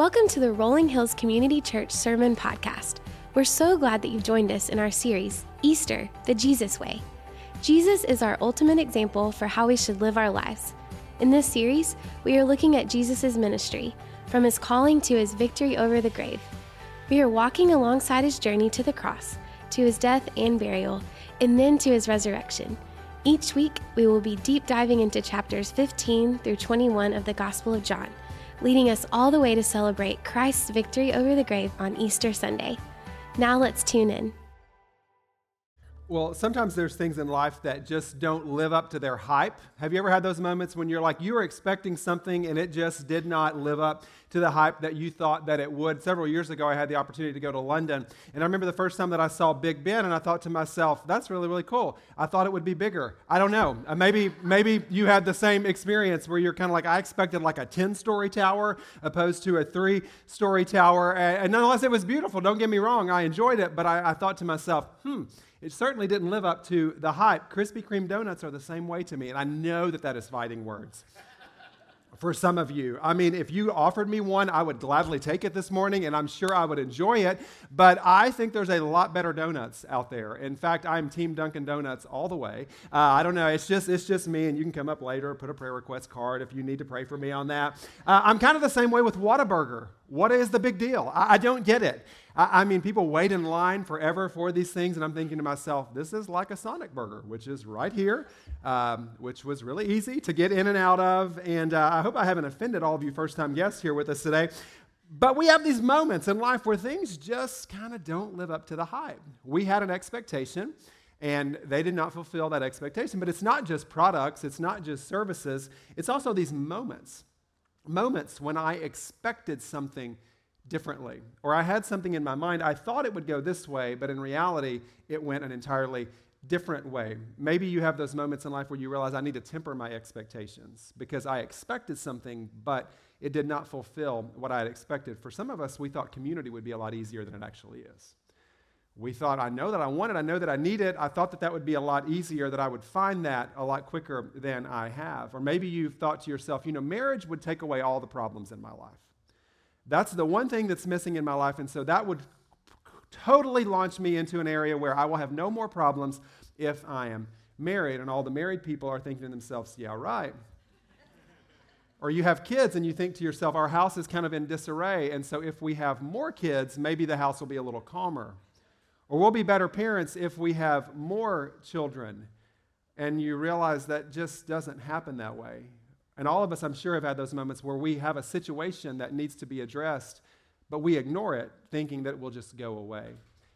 Welcome to the Rolling Hills Community Church Sermon Podcast. We're so glad that you've joined us in our series, Easter, the Jesus Way. Jesus is our ultimate example for how we should live our lives. In this series, we are looking at Jesus' ministry, from his calling to his victory over the grave. We are walking alongside his journey to the cross, to his death and burial, and then to his resurrection. Each week, we will be deep diving into chapters 15 through 21 of the Gospel of John leading us all the way to celebrate Christ's victory over the grave on Easter Sunday. Now let's tune in. Well, sometimes there's things in life that just don't live up to their hype. Have you ever had those moments when you're like, you were expecting something and it just did not live up to the hype that you thought that it would? Several years ago, I had the opportunity to go to London. And I remember the first time that I saw Big Ben and I thought to myself, that's really, really cool. I thought it would be bigger. I don't know. Uh, maybe, maybe you had the same experience where you're kind of like, I expected like a 10 story tower opposed to a three story tower. And nonetheless, it was beautiful. Don't get me wrong. I enjoyed it. But I, I thought to myself, hmm, it certainly didn't live up to the hype. Krispy Kreme donuts are the same way to me, and I know that that is fighting words for some of you. I mean, if you offered me one, I would gladly take it this morning, and I'm sure I would enjoy it. But I think there's a lot better donuts out there. In fact, I'm Team Dunkin' Donuts all the way. Uh, I don't know. It's just it's just me, and you can come up later, put a prayer request card if you need to pray for me on that. Uh, I'm kind of the same way with Whataburger. What is the big deal? I, I don't get it. I, I, mean, people wait in line forever for these things, and I'm thinking to myself, this is like a Sonic burger, which is right here, um, which was really easy to get in and out of. And uh, I hope I haven't offended all of you first time guests here with us today. But we have these moments in life where things just kind of don't live up to the hype. We had an expectation and they did not fulfill that expectation. But it's not just products, it's not just services, it's also these moments. Moments when I expected something differently. Or I had something in my mind, I thought it would go this way, but in reality, it went an entirely different way. Maybe you have those moments in life where you realize I need to temper my expectations because I expected something, but it did not fulfill what I had expected. For some of us, we thought community would be a lot easier than it actually is. We thought, I know that I want it, I know that I need it. I thought that that would be a lot easier, that I would find that a lot quicker than I have. Or maybe you've thought to yourself, you know, marriage would take away all the problems in my life. That's the one thing that's missing in my life. And so that would totally launch me into an area where I will have no more problems if I am married. And all the married people are thinking to themselves, yeah, right. or you have kids and you think to yourself, our house is kind of in disarray. And so if we have more kids, maybe the house will be a little calmer. Or we'll be better parents if we have more children. And you realize that just doesn't happen that way. And all of us, I'm sure, have had those moments where we have a situation that needs to be addressed, but we ignore it, thinking that it will just go away.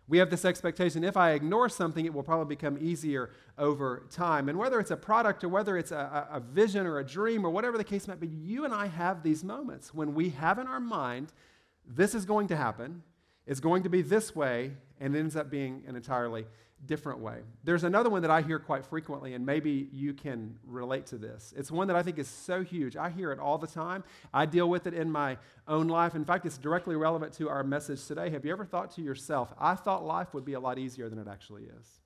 We have this expectation if I ignore something, it will probably become easier over time. And whether it's a product or whether it's a, a, vision or a dream or whatever the case might be, you and I have these moments when we have in our mind, this is going to happen, it's going to be this way, and it ends up being an entirely different way. There's another one that I hear quite frequently, and maybe you can relate to this. It's one that I think is so huge. I hear it all the time. I deal with it in my own life. In fact, it's directly relevant to our message today. Have you ever thought to yourself, I thought life would be a lot easier than it actually is?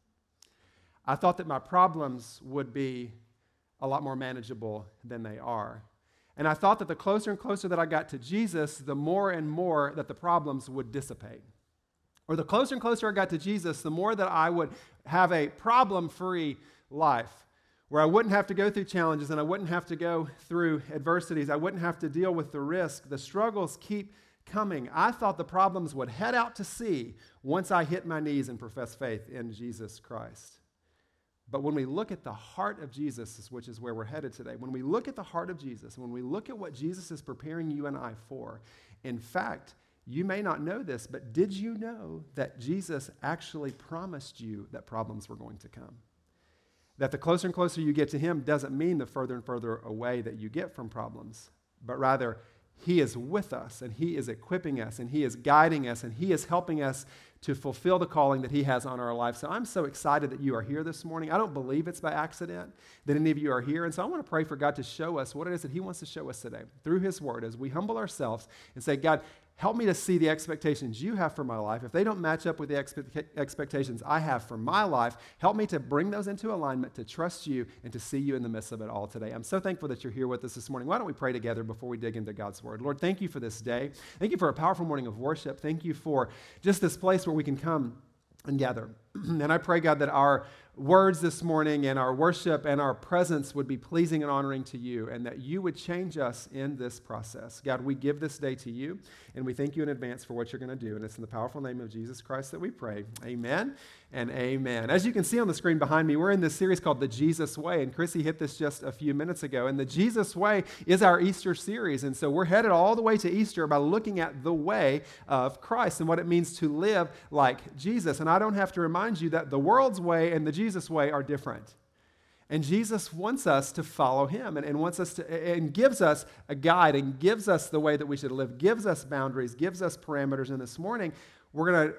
I thought that my problems would be a lot more manageable than they are. And I thought that the closer and closer that I got to Jesus, the more and more that the problems would dissipate or the closer and closer I got to Jesus, the more that I would have a problem free life where I wouldn't have to go through challenges and I wouldn't have to go through adversities. I wouldn't have to deal with the risk. The struggles keep coming. I thought the problems would head out to sea once I hit my knees and profess faith in Jesus Christ. But when we look at the heart of Jesus, which is where we're headed today, when we look at the heart of Jesus, when we look at what Jesus is preparing you and I for, in fact, you may not know this, but did you know that Jesus actually promised you that problems were going to come? That the closer and closer you get to Him doesn't mean the further and further away that you get from problems, but rather, He is with us and He is equipping us and He is guiding us and He is helping us to fulfill the calling that He has on our life. So I'm so excited that you are here this morning. I don't believe it's by accident that any of you are here. And so I want to pray for God to show us what it is that He wants to show us today through His Word as we humble ourselves and say, God, help me to see the expectations you have for my life. If they don't match up with the expe- expectations I have for my life, help me to bring those into alignment, to trust you, and to see you in the midst of it all today. I'm so thankful that you're here with us this morning. Why don't we pray together before we dig into God's word? Lord, thank you for this day. Thank you for a powerful morning of worship. Thank you for just this place where we can come and gather. and I pray, God, that our words this morning and our worship and our presence would be pleasing and honoring to you, and that you would change us in this process. God, we give this day to you, and we thank you in advance for what you're going to do. And it's in the powerful name of Jesus Christ that we pray. Amen and amen. As you can see on the screen behind me, we're in this series called The Jesus Way, and Chrissy hit this just a few minutes ago. And the Jesus Way is our Easter series, and so we're headed all the way to Easter by looking at the way of Christ and what it means to live like Jesus. And I don't have to remind you that the world's way and the Jesus way are different. And Jesus wants us to follow him and, and wants us to and gives us a guide and gives us the way that we should live, gives us boundaries, gives us parameters. And this morning, we're going to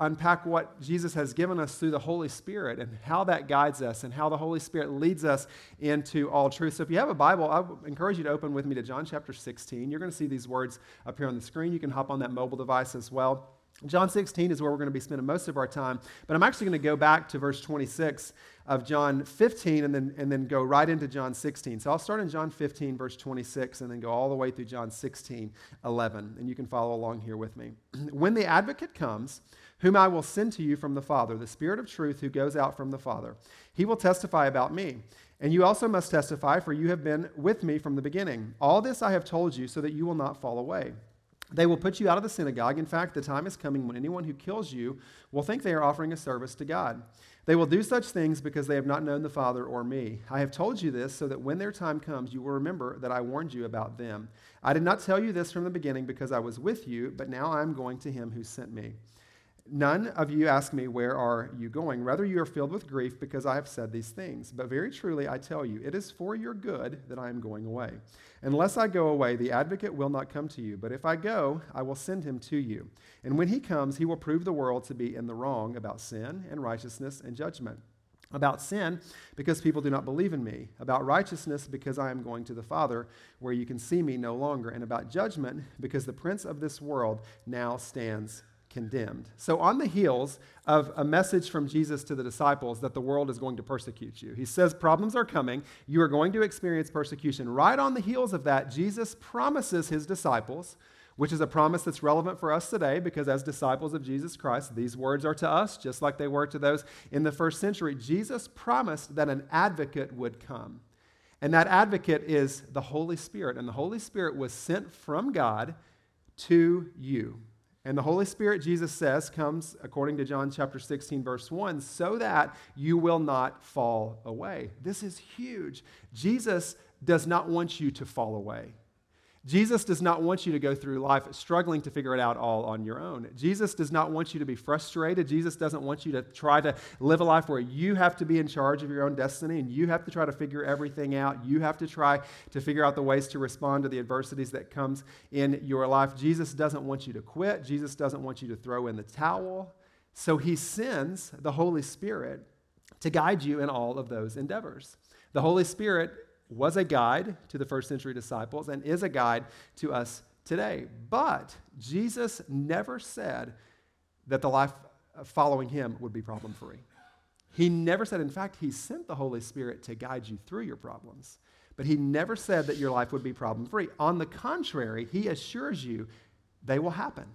unpack what Jesus has given us through the Holy Spirit and how that guides us and how the Holy Spirit leads us into all truth. So if you have a Bible, I encourage you to open with me to John chapter 16. You're going to see these words here on the screen. You can hop on that mobile device as well. John 16 is where we're going to be spending most of our time, but I'm actually going to go back to verse 26 of John 15 and then, and then go right into John 16. So I'll start in John 15, verse 26, and then go all the way through John 16, 11. And you can follow along here with me. when the advocate comes, whom I will send to you from the Father, the Spirit of truth who goes out from the Father. He will testify about me. And you also must testify, for you have been with me from the beginning. All this I have told you so that you will not fall away. They will put you out of the synagogue. In fact, the time is coming when anyone who kills you will think they are offering a service to God. They will do such things because they have not known the Father or me. I have told you this so that when their time comes, you will remember that I warned you about them. I did not tell you this from the beginning because I was with you, but now I am going to him who sent me. None of you ask me, Where are you going? Rather, you are filled with grief because I have said these things. But very truly, I tell you, it is for your good that I am going away. Unless I go away, the advocate will not come to you. But if I go, I will send him to you. And when he comes, he will prove the world to be in the wrong about sin and righteousness and judgment. About sin, because people do not believe in me. About righteousness, because I am going to the Father, where you can see me no longer. And about judgment, because the prince of this world now stands condemned. So, on the heels of a message from Jesus to the disciples that the world is going to persecute you, he says problems are coming. You are going to experience persecution. Right on the heels of that, Jesus promises his disciples, which is a promise that's relevant for us today because, as disciples of Jesus Christ, these words are to us just like they were to those in the first century. Jesus promised that an advocate would come. And that advocate is the Holy Spirit. And the Holy Spirit was sent from God to you. And the Holy Spirit, Jesus says, comes, according to John chapter 16, verse 1, so that you will not fall away. This is huge. Jesus does not want you to fall away. Jesus does not want you to go through life struggling to figure it out all on your own. Jesus does not want you to be frustrated. Jesus doesn't want you to try to live a life where you have to be in charge of your own destiny and you have to try to figure everything out. You have to try to figure out the ways to respond to the adversities that comes in your life. Jesus doesn't want you to quit. Jesus doesn't want you to throw in the towel. So he sends the Holy Spirit to guide you in all of those endeavors. The Holy Spirit was a guide to the first century disciples and is a guide to us today. But Jesus never said that the life following him would be problem free. He never said, in fact, he sent the Holy Spirit to guide you through your problems. But he never said that your life would be problem free. On the contrary, he assures you they will happen.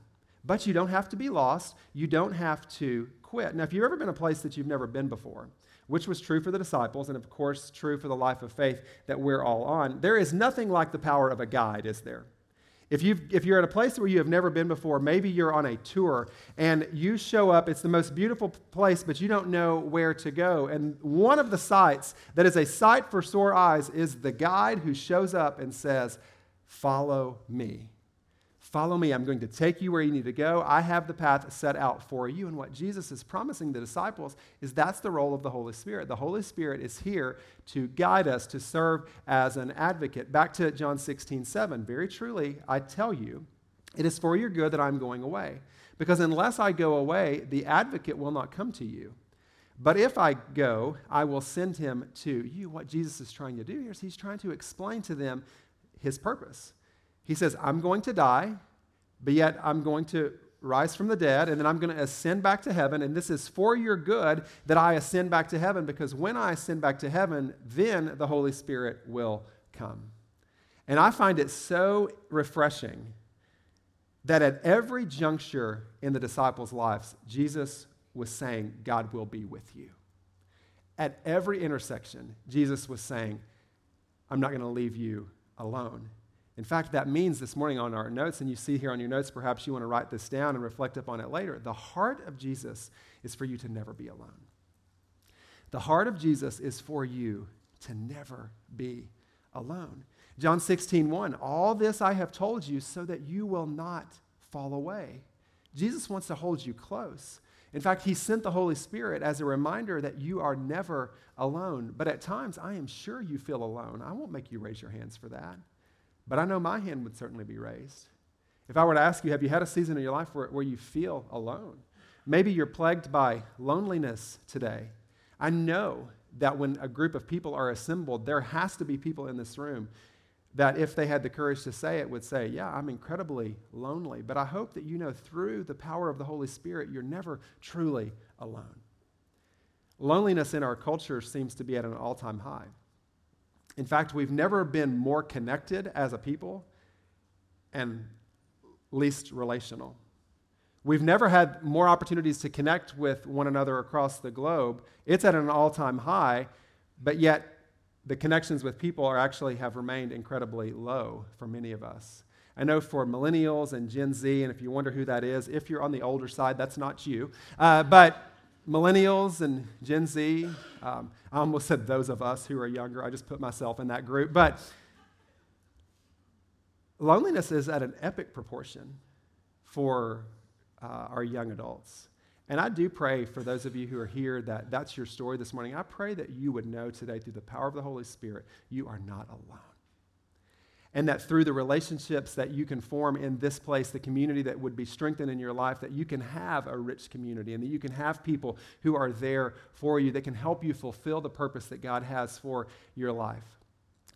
But you don't have to be lost. You don't have to quit. Now, if you've ever been a place that you've never been before, which was true for the disciples and, of course, true for the life of faith that we're all on. There is nothing like the power of a guide, is there? If, you if you're at a place where you have never been before, maybe you're on a tour and you show up, it's the most beautiful place, but you don't know where to go. And one of the sights that is a sight for sore eyes is the guide who shows up and says, Follow me. Follow me. I'm going to take you where you need to go. I have the path set out for you. And what Jesus is promising the disciples is that's the role of the Holy Spirit. The Holy Spirit is here to guide us, to serve as an advocate. Back to John 16, 7. Very truly, I tell you, it is for your good that I'm going away. Because unless I go away, the advocate will not come to you. But if I go, I will send him to you. What Jesus is trying to do here is he's trying to explain to them his purpose. He says, I'm going to die, but yet I'm going to rise from the dead, and then I'm going to ascend back to heaven. And this is for your good that I ascend back to heaven, because when I ascend back to heaven, then the Holy Spirit will come. And I find it so refreshing that at every juncture in the disciples' lives, Jesus was saying, God will be with you. At every intersection, Jesus was saying, I'm not going to leave you alone. In fact, that means this morning on our notes, and you see here on your notes, perhaps you want to write this down and reflect upon it later. The heart of Jesus is for you to never be alone. The heart of Jesus is for you to never be alone. John 16, 1, all this I have told you so that you will not fall away. Jesus wants to hold you close. In fact, He sent the Holy Spirit as a reminder that you are never alone. But at times, I am sure you feel alone. I won't make you raise your hands for that. But I know my hand would certainly be raised. If I were to ask you, have you had a season in your life where, where you feel alone? Maybe you're plagued by loneliness today. I know that when a group of people are assembled, there has to be people in this room that, if they had the courage to say it, would say, Yeah, I'm incredibly lonely. But I hope that you know through the power of the Holy Spirit, you're never truly alone. Loneliness in our culture seems to be at an all time high. In fact, we've never been more connected as a people and least relational. We've never had more opportunities to connect with one another across the globe. It's at an all time high, but yet the connections with people are actually have remained incredibly low for many of us. I know for millennials and Gen Z, and if you wonder who that is, if you're on the older side, that's not you. Uh, but millennials and Gen Z. Um, I almost said those of us who are younger. I just put myself in that group. But loneliness is at an epic proportion for uh, our young adults. And I do pray for those of you who are here that that's your story this morning. I pray that you would know today, through the power of the Holy Spirit, you are not alone and that through the relationships that you can form in this place, the community that would be strengthened in your life, that you can have a rich community and that you can have people who are there for you that can help you fulfill the purpose that God has for your life.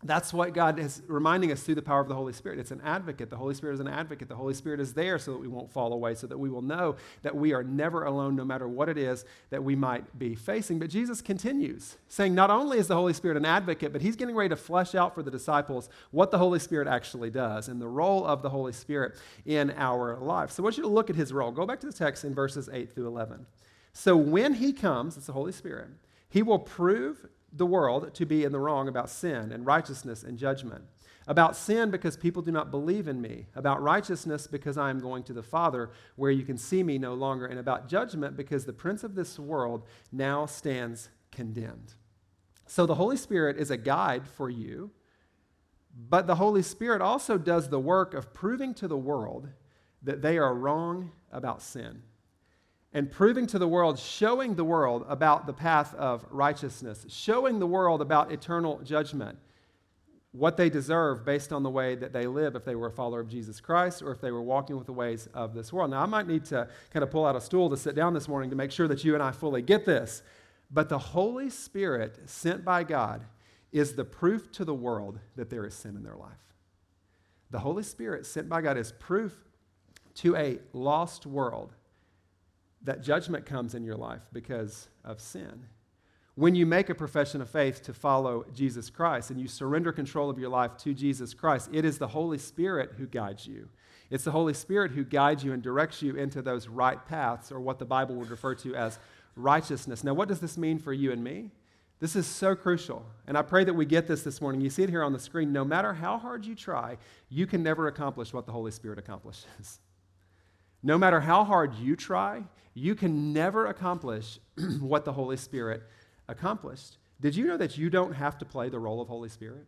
That's what God is reminding us through the power of the Holy Spirit. It's an advocate. The Holy Spirit is an advocate. The Holy Spirit is there so that we won't fall away, so that we will know that we are never alone, no matter what it is that we might be facing. But Jesus continues, saying not only is the Holy Spirit an advocate, but he's getting ready to flesh out for the disciples what the Holy Spirit actually does and the role of the Holy Spirit in our life. So I want you to look at his role. Go back to the text in verses 8 through 11. So when he comes, it's the Holy Spirit, he will prove the world to be in the wrong about sin and righteousness and judgment. About sin, because people do not believe in me. About righteousness, because I am going to the Father, where you can see me no longer. And about judgment, because the prince of this world now stands condemned. So the Holy Spirit is a guide for you, but the Holy Spirit also does the work of proving to the world that they are wrong about sin and proving to the world, showing the world about the path of righteousness, showing the world about eternal judgment, what they deserve based on the way that they live if they were a follower of Jesus Christ or if they were walking with the ways of this world. Now, I might need to kind of pull out a stool to sit down this morning to make sure that you and I fully get this. But the Holy Spirit sent by God is the proof to the world that there is sin in their life. The Holy Spirit sent by God is proof to a lost world that judgment comes in your life because of sin. When you make a profession of faith to follow Jesus Christ and you surrender control of your life to Jesus Christ, it is the Holy Spirit who guides you. It's the Holy Spirit who guides you and directs you into those right paths, or what the Bible would refer to as righteousness. Now, what does this mean for you and me? This is so crucial. And I pray that we get this this morning. You see it here on the screen. No matter how hard you try, you can never accomplish what the Holy Spirit accomplishes. No matter how hard you try, you can never accomplish what the Holy Spirit accomplished. Did you know that you don't have to play the role of Holy Spirit?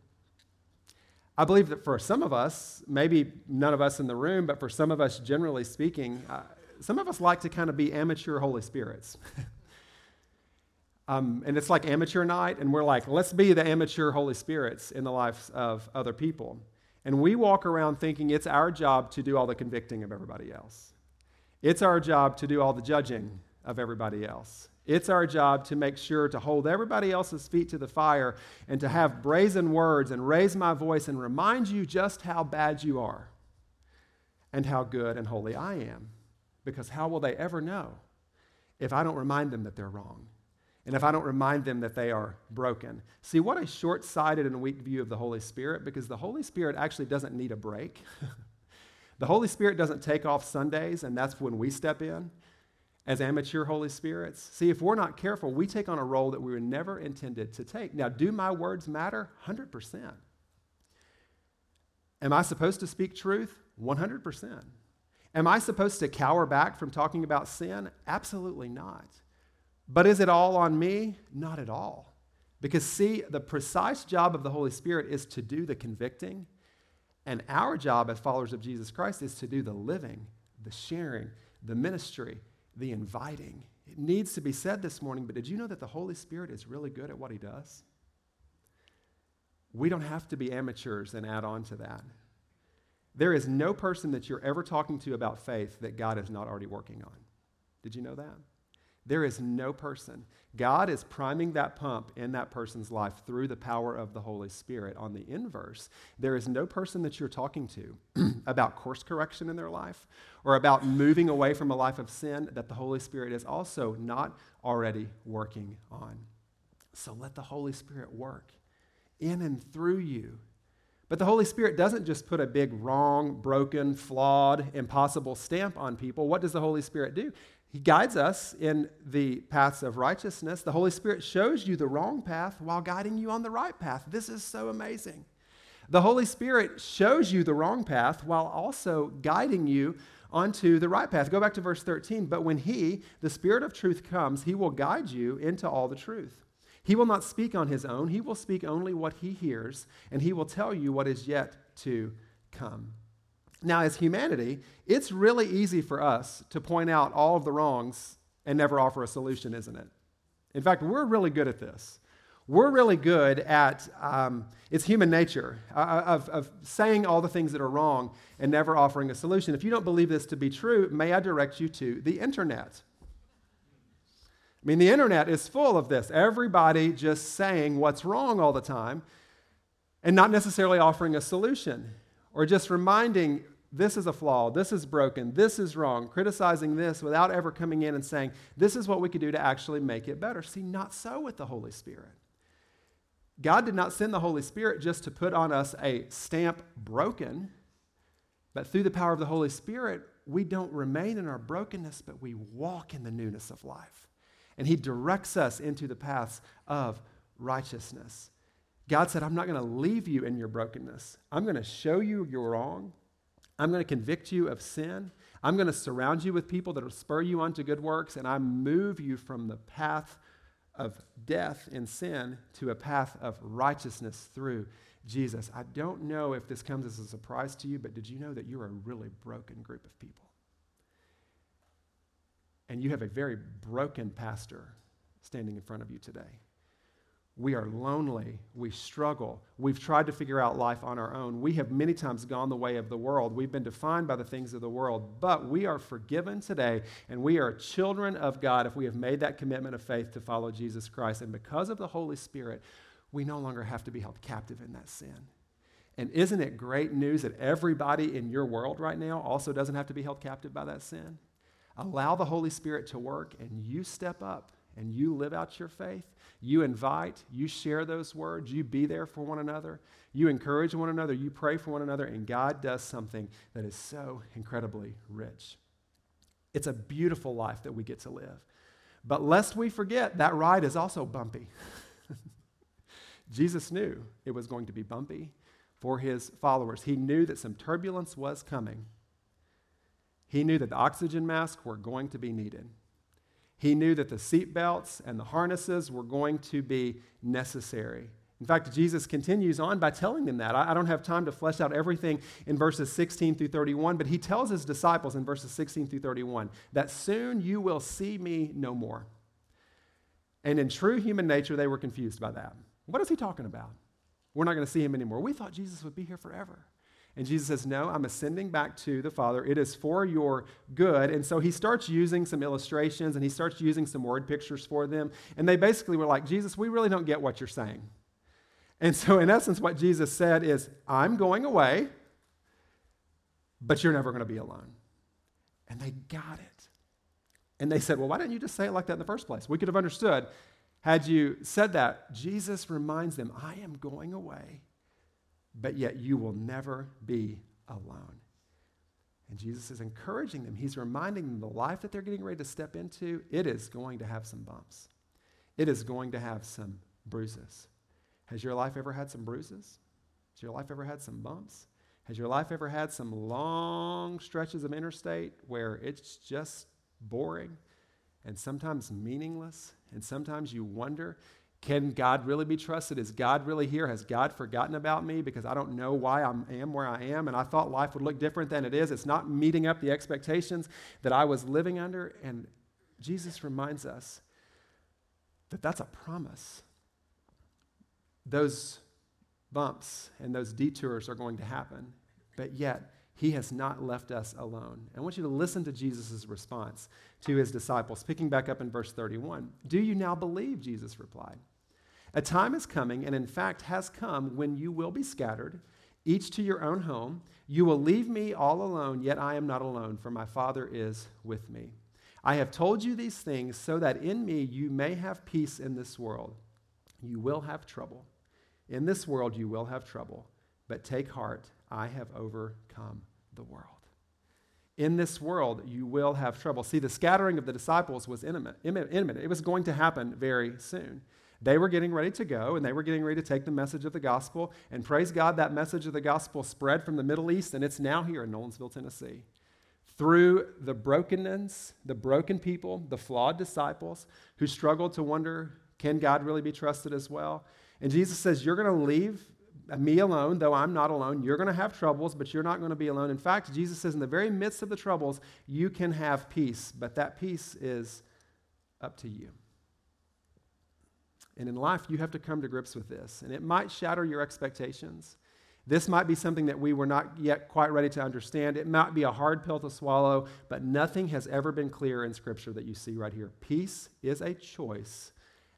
I believe that for some of us, maybe none of us in the room, but for some of us, generally speaking, uh, some of us like to kind of be amateur Holy Spirits. um, and it's like amateur night, and we're like, let's be the amateur Holy Spirits in the lives of other people. And we walk around thinking it's our job to do all the convicting of everybody else. It's our job to do all the judging of everybody else. It's our job to make sure to hold everybody else's feet to the fire and to have brazen words and raise my voice and remind you just how bad you are. and how good and holy I am. Because how will they ever know if I don't remind them that they're wrong? And if I don't remind them that they are broken. See, what a short sighted and weak view of the Holy Spirit, because the Holy Spirit actually doesn't need a break. the Holy Spirit doesn't take off Sundays, and that's when we step in as amateur Holy Spirits. See, if we're not careful, we take on a role that we were never intended to take. Now, do my words matter? 100%. Am I supposed to speak truth? 100%. Am I supposed to cower back from talking about sin? Absolutely not. But is it all on me? Not at all. Because, see, the precise job of the Holy Spirit is to do the convicting, and our job as followers of Jesus Christ is to do the living, the sharing, the ministry, the inviting. It needs to be said this morning, but did you know that the Holy Spirit is really good at what he does? We don't have to be amateurs and add on to that. There is no person that you're ever talking to about faith that God is not already working on. Did you know that? There is no person. God is priming that pump in that person's life through the power of the Holy Spirit. On the inverse, there is no person that you're talking to about course correction in their life or about moving away from a life of sin that the Holy Spirit is also not already working on. So let the Holy Spirit work in and through you. But the Holy Spirit doesn't just put a big wrong, broken, flawed, impossible stamp on people. What does the Holy Spirit do? He guides us in the paths of righteousness. The Holy Spirit shows you the wrong path while guiding you on the right path. This is so amazing. The Holy Spirit shows you the wrong path while also guiding you onto the right path. Go back to verse 13. But when He, the Spirit of truth, comes, He will guide you into all the truth. He will not speak on His own, He will speak only what He hears, and He will tell you what is yet to come. Now, as humanity, it's really easy for us to point out all of the wrongs and never offer a solution, isn't it? In fact, we're really good at this. We're really good at, um, it's human nature, uh, uh, of, of saying all the things that are wrong and never offering a solution. If you don't believe this to be true, may I direct you to the internet? I mean, the internet is full of this. Everybody just saying what's wrong all the time and not necessarily offering a solution or just reminding this is a flaw, this is broken, this is wrong, criticizing this without ever coming in and saying, this is what we could do to actually make it better. See, not so with the Holy Spirit. God did not send the Holy Spirit just to put on us a stamp broken, but through the power of the Holy Spirit, we don't remain in our brokenness, but we walk in the newness of life. And He directs us into the paths of righteousness. God said, I'm not going to leave you in your brokenness. I'm going to show you you're wrong. I'm going to convict you of sin. I'm going to surround you with people that will spur you on to good works, and I move you from the path of death and sin to a path of righteousness through Jesus. I don't know if this comes as a surprise to you, but did you know that you're a really broken group of people? And you have a very broken pastor standing in front of you today. We are lonely. We struggle. We've tried to figure out life on our own. We have many times gone the way of the world. We've been defined by the things of the world, but we are forgiven today, and we are children of God if we have made that commitment of faith to follow Jesus Christ. And because of the Holy Spirit, we no longer have to be held captive in that sin. And isn't it great news that everybody in your world right now also doesn't have to be held captive by that sin? Allow the Holy Spirit to work, and you step up and you live out your faith, you invite, you share those words, you be there for one another, you encourage one another, you pray for one another, and God does something that is so incredibly rich. It's a beautiful life that we get to live. But lest we forget, that ride is also bumpy. Jesus knew it was going to be bumpy for his followers. He knew that some turbulence was coming. He knew that the oxygen masks were going to be needed. He knew that the seatbelts and the harnesses were going to be necessary. In fact, Jesus continues on by telling them that. I don't have time to flesh out everything in verses 16 through 31, but he tells his disciples in verses 16 through 31 that soon you will see me no more. And in true human nature, they were confused by that. What is he talking about? We're not going to see him anymore. We thought Jesus would be here forever. And Jesus says, No, I'm ascending back to the Father. It is for your good. And so he starts using some illustrations and he starts using some word pictures for them. And they basically were like, Jesus, we really don't get what you're saying. And so, in essence, what Jesus said is, I'm going away. but you're never going to be alone. And they got it. And they said, Well, why didn't you just say it like that in the first place? We could have understood had you said that. Jesus reminds them, I am going away, but yet you will never be alone. And Jesus is encouraging them. He's reminding them the life that they're getting ready to step into, it is going to have some bumps. It is going to have some bruises. Has your life ever had some bruises? Has your life ever had some bumps? Has your life ever had some long stretches of interstate where it's just boring and sometimes meaningless? And sometimes you wonder can God really be trusted? Is God really here? Has God forgotten about me because I don't know why I am where I am and I thought life would look different than it is? It's not meeting up the expectations that I was living under. And Jesus reminds us that that's a promise. Those bumps and those detours are going to happen, but yet he has not left us alone. I want you to listen to Jesus' response to his disciples, picking back up in verse 31. Do you now believe? Jesus replied. A time is coming, and in fact has come, when you will be scattered, each to your own home. You will leave me all alone, yet I am not alone, for my Father is with me. I have told you these things so that in me you may have peace in this world. You will have trouble. In this world you will have trouble, but take heart, I have overcome the world. In this world you will have trouble. See, the scattering of the disciples was imminent. It was going to happen very soon. They were getting ready to go and they were getting ready to take the message of the gospel. And praise God, that message of the gospel spread from the Middle East and it's now here in Nolensville, Tennessee. Through the brokenness, the broken people, the flawed disciples who struggled to wonder, can God really be trusted as well? And Jesus says, You're going to leave me alone, though I'm not alone. You're going to have troubles, but you're not going to be alone. In fact, Jesus says, in the very midst of the troubles, you can have peace, but that peace is up to you. And in life, you have to come to grips with this. And it might shatter your expectations. This might be something that we were not yet quite ready to understand. It might be a hard pill to swallow, but nothing has ever been clearer in Scripture that you see right here. Peace is a choice,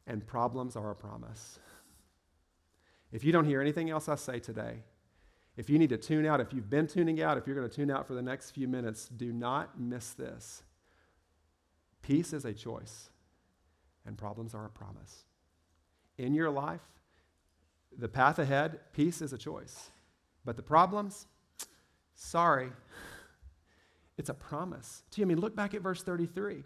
and problems are a promise. If you don't hear anything else I say today, if you need to tune out, if you've been tuning out, if you're going to tune out for the next few minutes, do not miss this. Peace is a choice, and problems are a promise. In your life, the path ahead, peace is a choice. But the problems, sorry, it's a promise to you. I mean, look back at verse 33.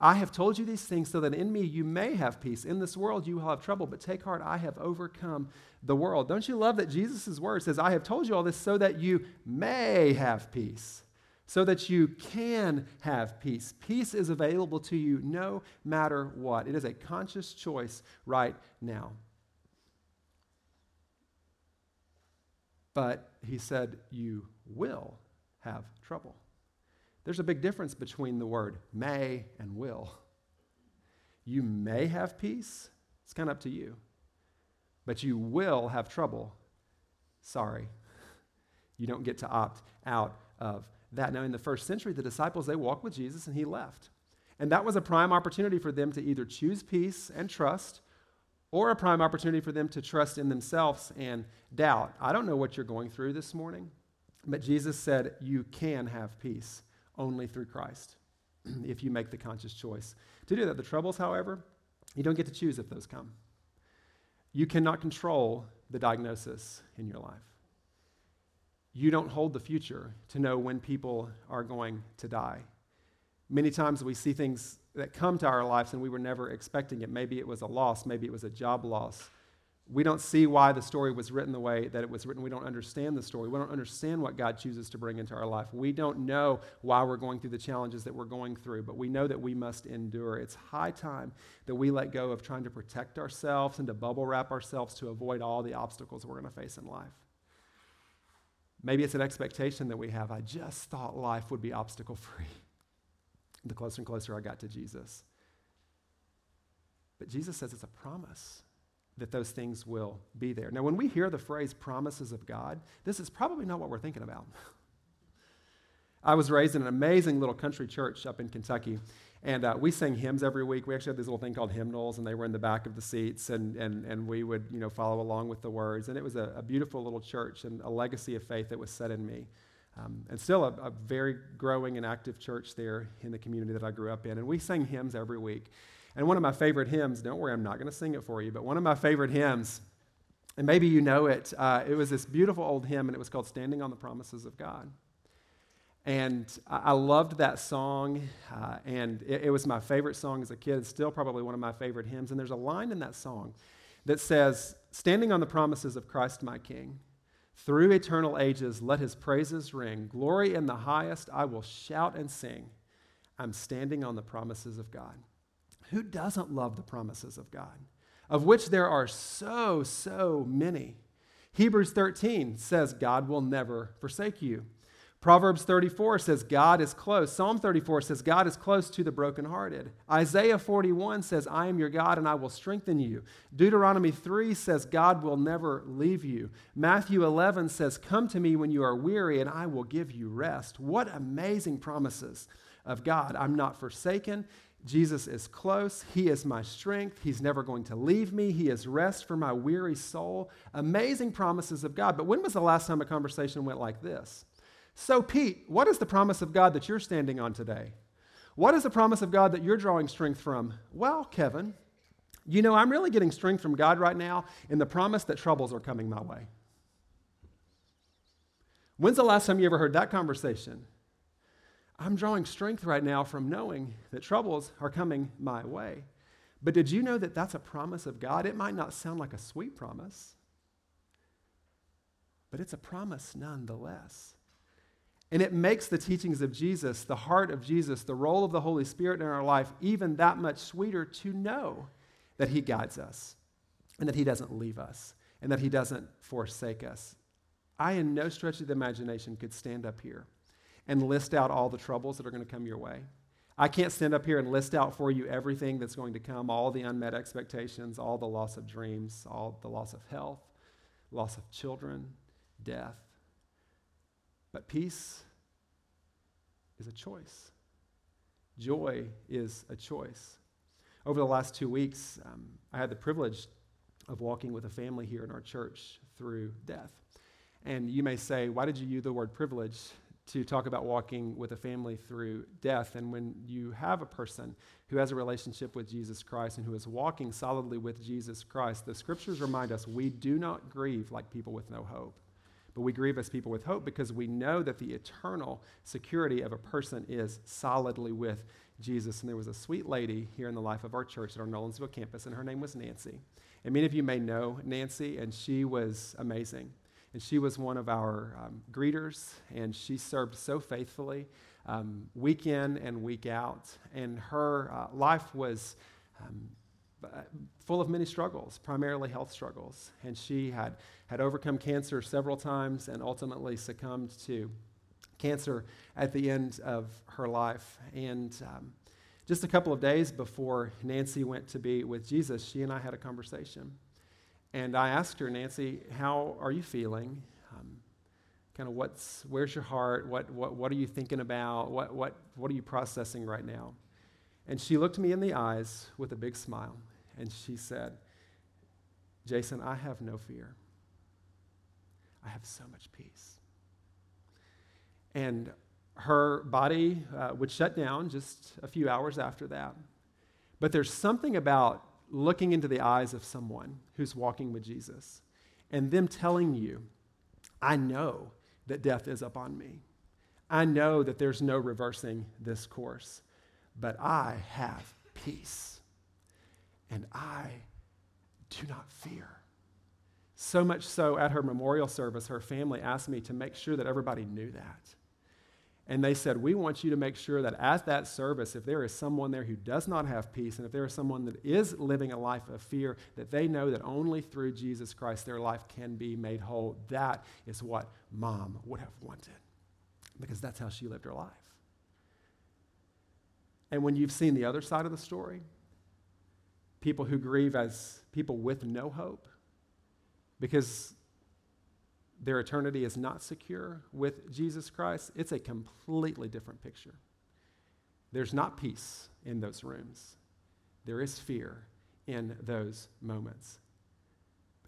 I have told you these things so that in me you may have peace. In this world you will have trouble, but take heart, I have overcome the world. Don't you love that Jesus' word says, I have told you all this so that you may have peace, so that you can have peace. Peace is available to you no matter what. It is a conscious choice right now. But he said, You will have trouble. There's a big difference between the word may and will. You may have peace, it's kind of up to you. But you will have trouble. Sorry. You don't get to opt out of that. Now, in the first century, the disciples, they walked with Jesus and he left. And that was a prime opportunity for them to either choose peace and trust or a prime opportunity for them to trust in themselves and doubt. I don't know what you're going through this morning, but Jesus said you can have peace only through Christ if you make the conscious choice to do that. The troubles, however, you don't get to choose if those come. You cannot control the diagnosis in your life. You don't hold the future to know when people are going to die. Many times we see things that come to our lives and we were never expecting it. Maybe it was a loss, maybe it was a job loss, we don't see why the story was written the way that it was written. We don't understand the story. We don't understand what God chooses to bring into our life. We don't know why we're going through the challenges that we're going through, but we know that we must endure. It's high time that we let go of trying to protect ourselves and to bubble wrap ourselves to avoid all the obstacles we're going to face in life. Maybe it's an expectation that we have. I just thought life would be obstacle free. The closer and closer I got to Jesus. But Jesus says it's a promise that those things will be there. Now, when we hear the phrase promises of God, this is probably not what we're thinking about. I was raised in an amazing little country church up in Kentucky, and uh, we sang hymns every week. We actually had this little thing called hymnals, and they were in the back of the seats, and, and, and we would you know, follow along with the words. And it was a, a beautiful little church and a legacy of faith that was set in me. Um, and still a, a, very growing and active church there in the community that I grew up in. And we sang hymns every week. And one of my favorite hymns, don't worry, I'm not going to sing it for you, but one of my favorite hymns, and maybe you know it, uh, it was this beautiful old hymn, and it was called Standing on the Promises of God. And I loved that song, uh, and it, it, was my favorite song as a kid. It's still probably one of my favorite hymns. And there's a line in that song that says, Standing on the promises of Christ my King, through eternal ages let his praises ring. Glory in the highest, I will shout and sing. I'm standing on the promises of God. Who doesn't love the promises of God? Of which there are so, so many. Hebrews 13 says, God will never forsake you. Proverbs 34 says God is close. Psalm 34 says God is close to the brokenhearted. Isaiah 41 says, I am your God and I will strengthen you. Deuteronomy 3 says God will never leave you. Matthew 11 says, Come to me when you are weary and I will give you rest. What amazing promises of God. I'm not forsaken. Jesus is close. He is my strength. He's never going to leave me. He is rest for my weary soul. Amazing promises of God. But when was the last time a conversation went like this? So, Pete, what is the promise of God that you're standing on today? What is the promise of God that you're drawing strength from? Well, Kevin, you know, I'm really getting strength from God right now in the promise that troubles are coming my way. When's the last time you ever heard that conversation? I'm drawing strength right now from knowing that troubles are coming my way. But did you know that that's a promise of God? It might not sound like a sweet promise, but it's a promise nonetheless. And it makes the teachings of Jesus, the heart of Jesus, the role of the Holy Spirit in our life even that much sweeter to know that He guides us and that He doesn't leave us and that He doesn't forsake us. I, in no stretch of the imagination, could stand up here and list out all the troubles that are going to come your way. I can't stand up here and list out for you everything that's going to come, all the unmet expectations, all the loss of dreams, all the loss of health, loss of children, death. But peace is a choice. Joy is a choice. Over the last two weeks, um, I had the privilege of walking with a family here in our church through death. And you may say, why did you use the word privilege to talk about walking with a family through death? And when you have a person who has a relationship with Jesus Christ and who is walking solidly with Jesus Christ, the scriptures remind us we do not grieve like people with no hope. But we grieve as people with hope because we know that the eternal security of a person is solidly with Jesus. And there was a sweet lady here in the life of our church at our Nolensville campus, and her name was Nancy. And many of you may know Nancy, and she was amazing. And she was one of our um, greeters, and she served so faithfully um, week in and week out. And her uh, life was um, full of many struggles, primarily health struggles. And she had, had overcome cancer several times and ultimately succumbed to cancer at the end of her life. And um, just a couple of days before Nancy went to be with Jesus, she and I had a conversation. And I asked her, Nancy, how are you feeling? Um, kind of what's, where's your heart? What, what, what are you thinking about? What, what, what are you processing right now? And she looked me in the eyes with a big smile and she said, Jason, I have no fear. I have so much peace. And her body uh, would shut down just a few hours after that. But there's something about looking into the eyes of someone who's walking with Jesus and them telling you, I know that death is upon me. I know that there's no reversing this course, but I have peace and I do not fear. So much so, at her memorial service, her family asked me to make sure that everybody knew that. And they said, We want you to make sure that at that service, if there is someone there who does not have peace, and if there is someone that is living a life of fear, that they know that only through Jesus Christ their life can be made whole. That is what mom would have wanted, because that's how she lived her life. And when you've seen the other side of the story, people who grieve as people with no hope because their eternity is not secure with Jesus Christ, it's a completely different picture. There's not peace in those rooms, there is fear in those moments.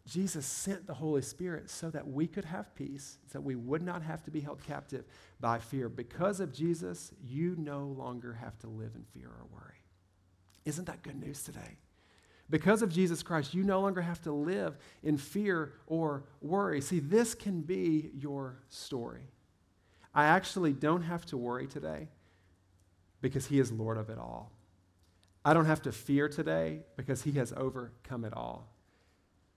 Jesus sent the Holy Spirit so that we could have peace, so we would not have to be held captive by fear. Because of Jesus, you no longer have to live in fear or worry. Isn't that good news today? Because of Jesus Christ, you no longer have to live in fear or worry. See, this can be your story. I actually don't have to worry today because He is Lord of it all. I don't have to fear today because He has overcome it all.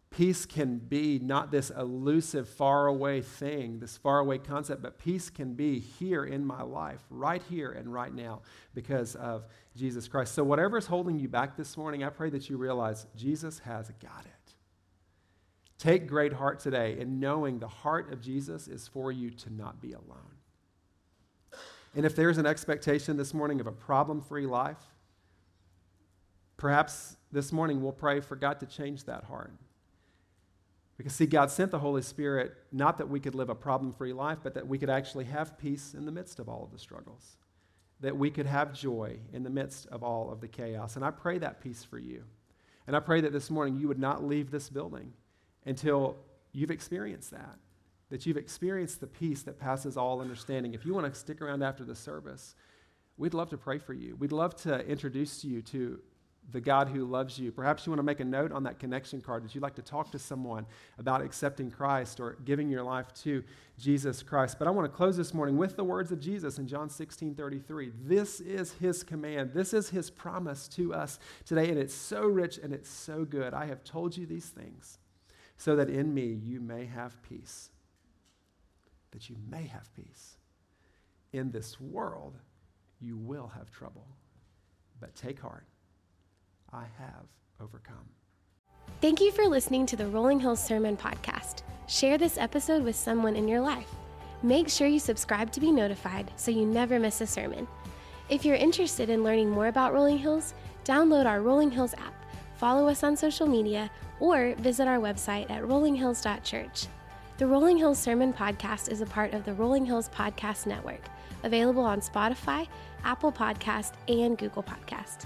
Peace can be not this elusive, faraway thing, this faraway concept, but peace can be here in my life, right here and right now, because of Jesus Christ. So, whatever is holding you back this morning, I pray that you realize Jesus has got it. Take great heart today in knowing the heart of Jesus is for you to not be alone. And if there's an expectation this morning of a problem free life, perhaps this morning we'll pray for God to change that heart because, see, God sent the Holy Spirit not that we could live a problem free life, but that we could actually have peace in the midst of all of the struggles, that we could have joy in the midst of all of the chaos. And I pray that peace for you. And I pray that this morning you would not leave this building until you've experienced that, that you've experienced the peace that passes all understanding. If you want to stick around after the service, we'd love to pray for you. We'd love to introduce you to the God who loves you. Perhaps you want to make a note on that connection card that you'd like to talk to someone about accepting Christ or giving your life to Jesus Christ. But I want to close this morning with the words of Jesus in John 16 33. This is his command, this is his promise to us today, and it's so rich and it's so good. I have told you these things so that in me you may have peace. That you may have peace. In this world, you will have trouble. But take heart. I have overcome. Thank you for listening to the Rolling Hills Sermon Podcast. Share this episode with someone in your life. Make sure you subscribe to be notified so you never miss a sermon. If you're interested in learning more about Rolling Hills, download our Rolling Hills app, follow us on social media, or visit our website at rollinghills.church. The Rolling Hills Sermon Podcast is a part of the Rolling Hills Podcast Network, available on Spotify, Apple Podcast, and Google Podcast.